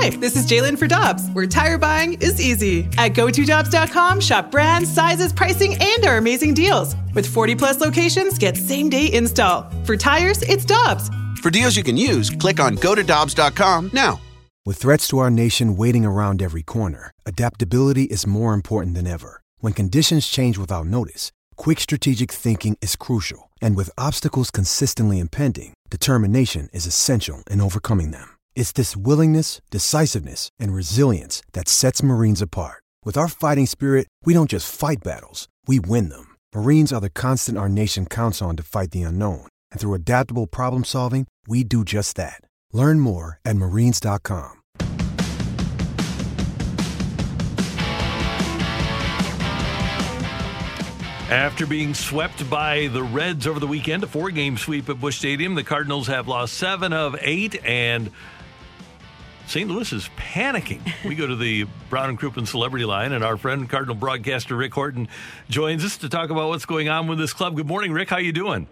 Hi, this is Jalen for Dobbs, where tire buying is easy. At GoToDobbs.com, shop brands, sizes, pricing, and our amazing deals. With 40 plus locations, get same day install. For tires, it's Dobbs. For deals you can use, click on GoToDobbs.com now. With threats to our nation waiting around every corner, adaptability is more important than ever. When conditions change without notice, quick strategic thinking is crucial. And with obstacles consistently impending, determination is essential in overcoming them. It's this willingness, decisiveness, and resilience that sets Marines apart. With our fighting spirit, we don't just fight battles, we win them. Marines are the constant our nation counts on to fight the unknown. And through adaptable problem solving, we do just that. Learn more at marines.com. After being swept by the Reds over the weekend, a four game sweep at Busch Stadium, the Cardinals have lost seven of eight, and St. Louis is panicking. We go to the Brown and Crouppen Celebrity Line, and our friend Cardinal broadcaster Rick Horton joins us to talk about what's going on with this club. Good morning, Rick. How you doing?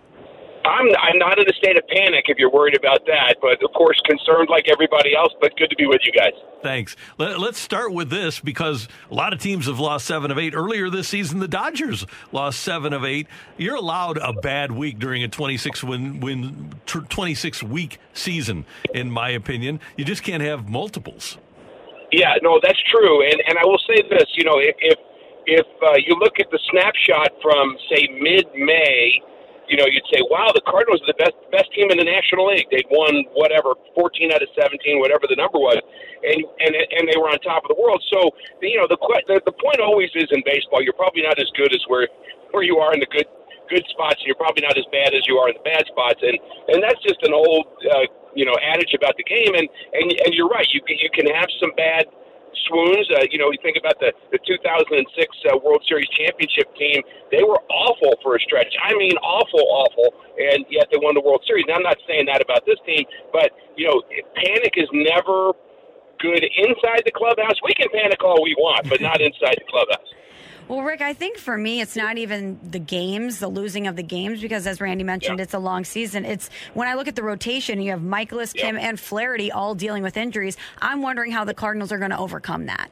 I'm I'm not in a state of panic if you're worried about that, but of course concerned like everybody else. But good to be with you guys. Thanks. Let, us start with this because a lot of teams have lost seven of eight. Earlier this season, the Dodgers lost seven of eight. You're allowed a bad week during a 26 win, win 26 week season, in my opinion. You just can't have multiples. Yeah, no, that's true. And and I will say this, you know, if if, if uh, you look at the snapshot from say mid May you know, you'd say, wow, the Cardinals are the best best team in the National League. They'd won whatever, 14 out of 17, whatever the number was, and and and they were on top of the world. So, you know, the the, the point always is in baseball, you're probably not as good as where where you are in the good good spots, you're probably not as bad as you are in the bad spots, and and that's just an old uh, you know adage about the game. And and and you're right, you you can have some bad swoons. Uh, you know, you think about the, the 2006 uh, World Series championship team. They were awful for a stretch. I mean, awful, awful. And yet they won the World Series. Now, I'm not saying that about this team, but, you know, panic is never good inside the clubhouse. We can panic all we want, but not inside the clubhouse. Well, Rick, I think for me, it's not even the games, the losing of the games, because as Randy mentioned, yeah. it's a long season. It's when I look at the rotation, you have yeah. Kim, and Flaherty all dealing with injuries. I'm wondering how the Cardinals are going to overcome that.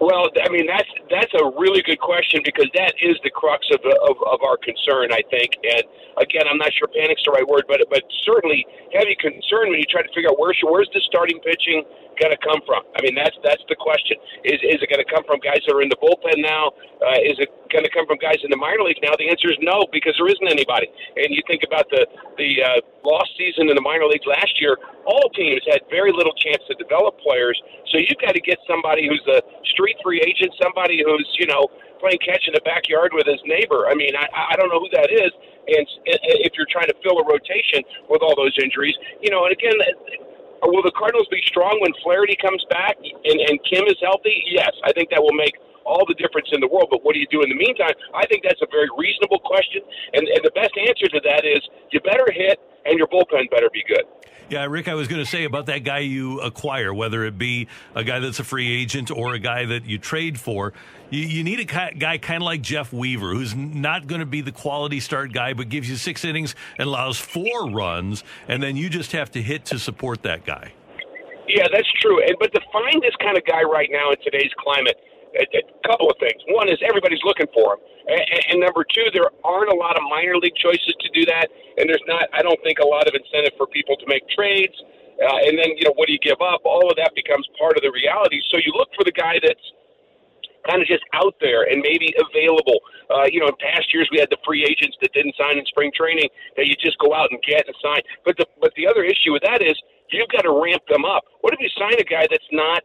Well, I mean that's that's a really good question because that is the crux of, of of our concern, I think. And again, I'm not sure panic's the right word, but but certainly heavy concern when you try to figure out where's where's the starting pitching going to come from? I mean, that's that's the question. Is is it going to come from guys that are in the bullpen now? Uh, is it going to come from guys in the minor leagues now? The answer is no, because there isn't anybody. And you think about the the uh, lost season in the minor leagues last year. All teams had very little chance to develop players. So you've got to get somebody who's a street free agent, somebody who's you know playing catch in the backyard with his neighbor. I mean, I, I don't know who that is. And if you're trying to fill a rotation with all those injuries, you know, and again, will the Cardinals be strong when Flaherty comes back and, and Kim is healthy? Yes, I think that will make all the difference in the world. But what do you do in the meantime? I think that's a very reasonable question. And, and the best answer to that is you better hit and your bullpen better be good. Yeah, Rick, I was going to say about that guy you acquire, whether it be a guy that's a free agent or a guy that you trade for, you, you need a guy kind of like Jeff Weaver, who's not going to be the quality start guy, but gives you six innings and allows four runs, and then you just have to hit to support that guy. Yeah, that's true. And but to find this kind of guy right now in today's climate, a, a couple of things. One is everybody's looking for him, and, and number two, there aren't a lot of minor league choices to do that, and there's not. I don't think a lot of incentive for people to make trades. Uh, and then you know what do you give up? All of that becomes part of the reality. So you look for the guy that's kind of just out there and maybe available. Uh, you know, in past years we had the free agents that didn't sign in spring training that you just go out and get and sign. But the but the other issue with that is you've got to ramp them up. What if you sign a guy that's not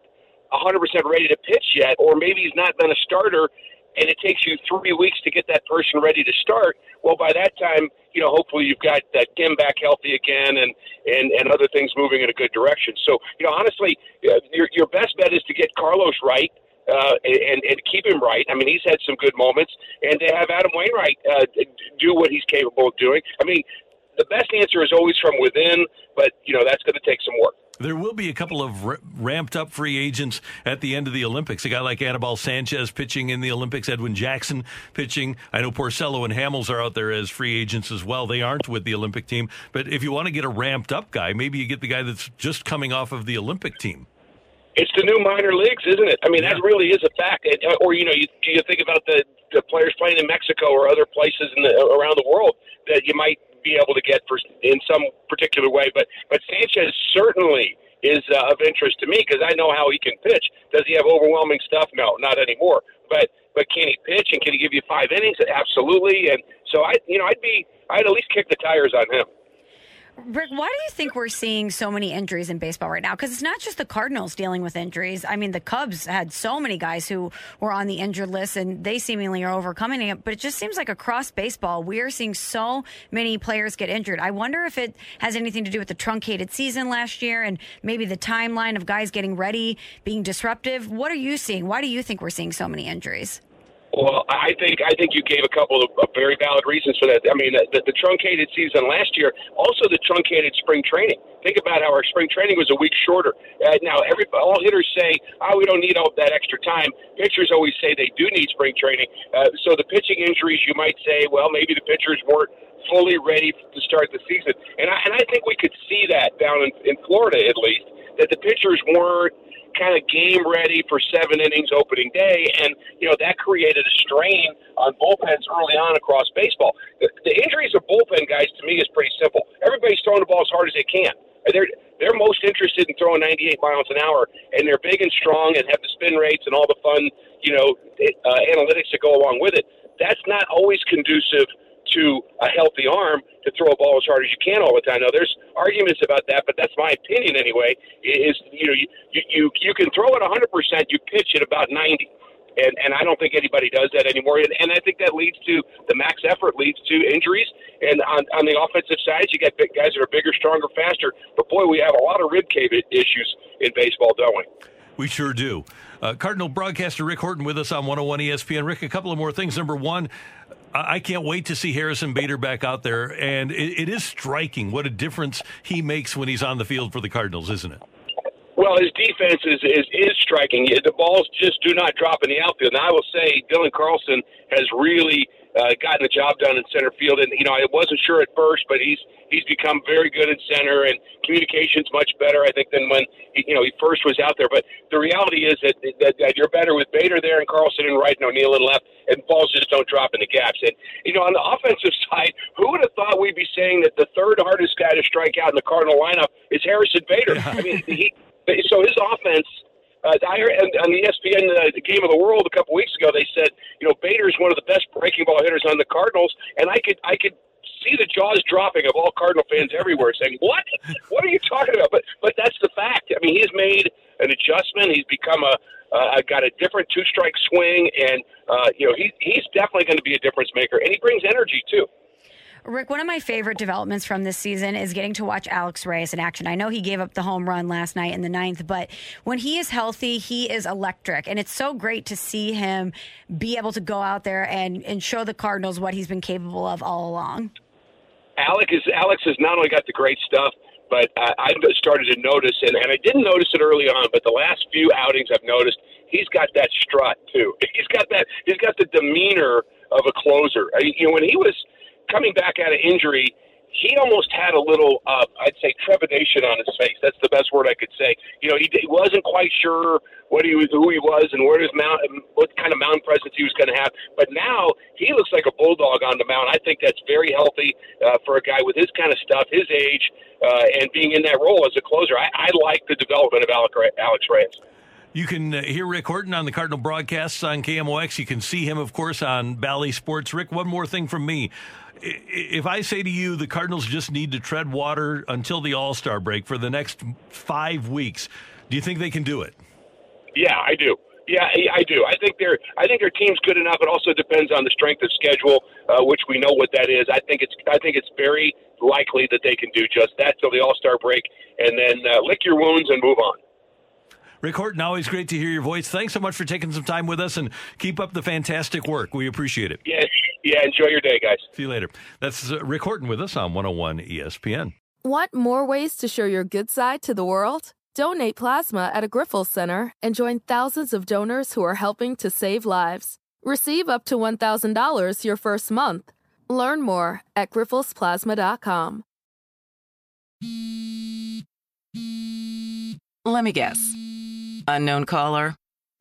100% ready to pitch yet, or maybe he's not been a starter, and it takes you three weeks to get that person ready to start? Well, by that time, you know, hopefully you've got that Kim back healthy again, and and and other things moving in a good direction. So, you know, honestly, uh, your your best bet is to get Carlos right uh, and, and keep him right. I mean, he's had some good moments, and to have Adam Wainwright uh, do what he's capable of doing. I mean, the best answer is always from within, but you know that's going to take some work. There will be a couple of r- ramped up free agents at the end of the Olympics. A guy like Anibal Sanchez pitching in the Olympics, Edwin Jackson pitching. I know Porcello and Hamels are out there as free agents as well. They aren't with the Olympic team. But if you want to get a ramped up guy, maybe you get the guy that's just coming off of the Olympic team. It's the new minor leagues, isn't it? I mean, that really is a fact. It, uh, or you know, you, you think about the the players playing in Mexico or other places in the, around the world that you might be able to get for in some particular way. But but Sanchez certainly is uh, of interest to me because I know how he can pitch. Does he have overwhelming stuff? No, not anymore. But but can he pitch and can he give you five innings? Absolutely. And so I, you know, I'd be I'd at least kick the tires on him. Rick, why do you think we're seeing so many injuries in baseball right now? Because it's not just the Cardinals dealing with injuries. I mean, the Cubs had so many guys who were on the injured list and they seemingly are overcoming it. But it just seems like across baseball, we are seeing so many players get injured. I wonder if it has anything to do with the truncated season last year and maybe the timeline of guys getting ready being disruptive. What are you seeing? Why do you think we're seeing so many injuries? Well, I think I think you gave a couple of, very valid reasons for that. I mean, the, the truncated season last year, also the truncated spring training. Think about how our spring training was a week shorter. Uh, now, every all hitters say, "Oh, we don't need all that extra time." Pitchers always say they do need spring training. Uh, so the pitching injuries, you might say, well, maybe the pitchers weren't fully ready to start the season, and I, and I think we could see that down in, in Florida at least that the pitchers weren't kind of game ready for seven innings opening day, and you know that created a strain on bullpens early on across baseball. The, the injuries of bullpen guys to me is pretty simple. Everybody's throwing the ball as hard as they can. They're they're most interested in throwing 98 miles an hour, and they're big and strong and have the spin rates and all the fun, you know, uh, analytics that go along with it. That's not always conducive to a healthy arm to throw a ball as hard as you can all the time. Now, there's arguments about that, but that's my opinion anyway. Is you know you you you can throw it 100 percent, you pitch it about 90. And, and I don't think anybody does that anymore. And, and I think that leads to the max effort leads to injuries. And on, on the offensive side, you get big guys that are bigger, stronger, faster. But boy, we have a lot of rib cave issues in baseball, don't we? We sure do. Uh, Cardinal broadcaster Rick Horton with us on 101 ESPN. Rick, a couple of more things. Number one, I can't wait to see Harrison Bader back out there. And it, it is striking what a difference he makes when he's on the field for the Cardinals, isn't it? Well, his defense is, is, is striking. The balls just do not drop in the outfield. And I will say Dylan Carlson has really uh, gotten the job done in center field. And, you know, I wasn't sure at first, but he's he's become very good in center and communication's much better, I think, than when he, you know he first was out there. But the reality is that, that, that you're better with Bader there and Carlson in right and O'Neill in left, and balls just don't drop in the gaps. And you know, on the offensive side, who would have thought we'd be saying that the third hardest guy to strike out in the Cardinal lineup is Harrison Bader? I mean, he so his offense. Uh, I heard on the ESPN uh, the Game of the World a couple weeks ago. They said, you know, Bader is one of the best breaking ball hitters on the Cardinals, and I could I could see the jaws dropping of all Cardinal fans everywhere, saying, "What? What are you talking about?" But but that's the fact. I mean, he's made an adjustment. He's become a uh, got a different two strike swing, and uh, you know he he's definitely going to be a difference maker, and he brings energy too. Rick, one of my favorite developments from this season is getting to watch Alex Reyes in action. I know he gave up the home run last night in the ninth, but when he is healthy, he is electric. And it's so great to see him be able to go out there and, and show the Cardinals what he's been capable of all along. Alex is Alex has not only got the great stuff, but uh, I've started to notice, and, and I didn't notice it early on, but the last few outings I've noticed he's got that strut too. He's got that. He's got the demeanor of a closer. I, you know, when he was coming back out of injury, he almost had a little, uh, I'd say, trepidation on his face. That's the best word I could say. You know, he, he wasn't quite sure what he was, who he was, and where his mount, what kind of mound presence he was going to have. But now he looks like a bulldog on the mound. I think that's very healthy uh, for a guy with his kind of stuff, his age, uh, and being in that role as a closer. I, I like the development of Alex Reyes. You can uh, hear Rick Horton on the Cardinal broadcasts on KMOX. You can see him, of course, on Bally Sports. Rick, one more thing from me if I say to you the Cardinals just need to tread water until the All Star break for the next five weeks, do you think they can do it? Yeah, I do. Yeah, I do. I think their I think their team's good enough. It also depends on the strength of schedule, uh, which we know what that is. I think it's I think it's very likely that they can do just that till the All Star break, and then uh, lick your wounds and move on. Rick Horton, always great to hear your voice. Thanks so much for taking some time with us, and keep up the fantastic work. We appreciate it. Yeah, yeah. Enjoy your day, guys. See you later. That's uh, Rick Horton with us on 101 ESPN. Want more ways to show your good side to the world? Donate plasma at a Grifols Center and join thousands of donors who are helping to save lives. Receive up to $1,000 your first month. Learn more at grifolsplasma.com. Let me guess. Unknown caller?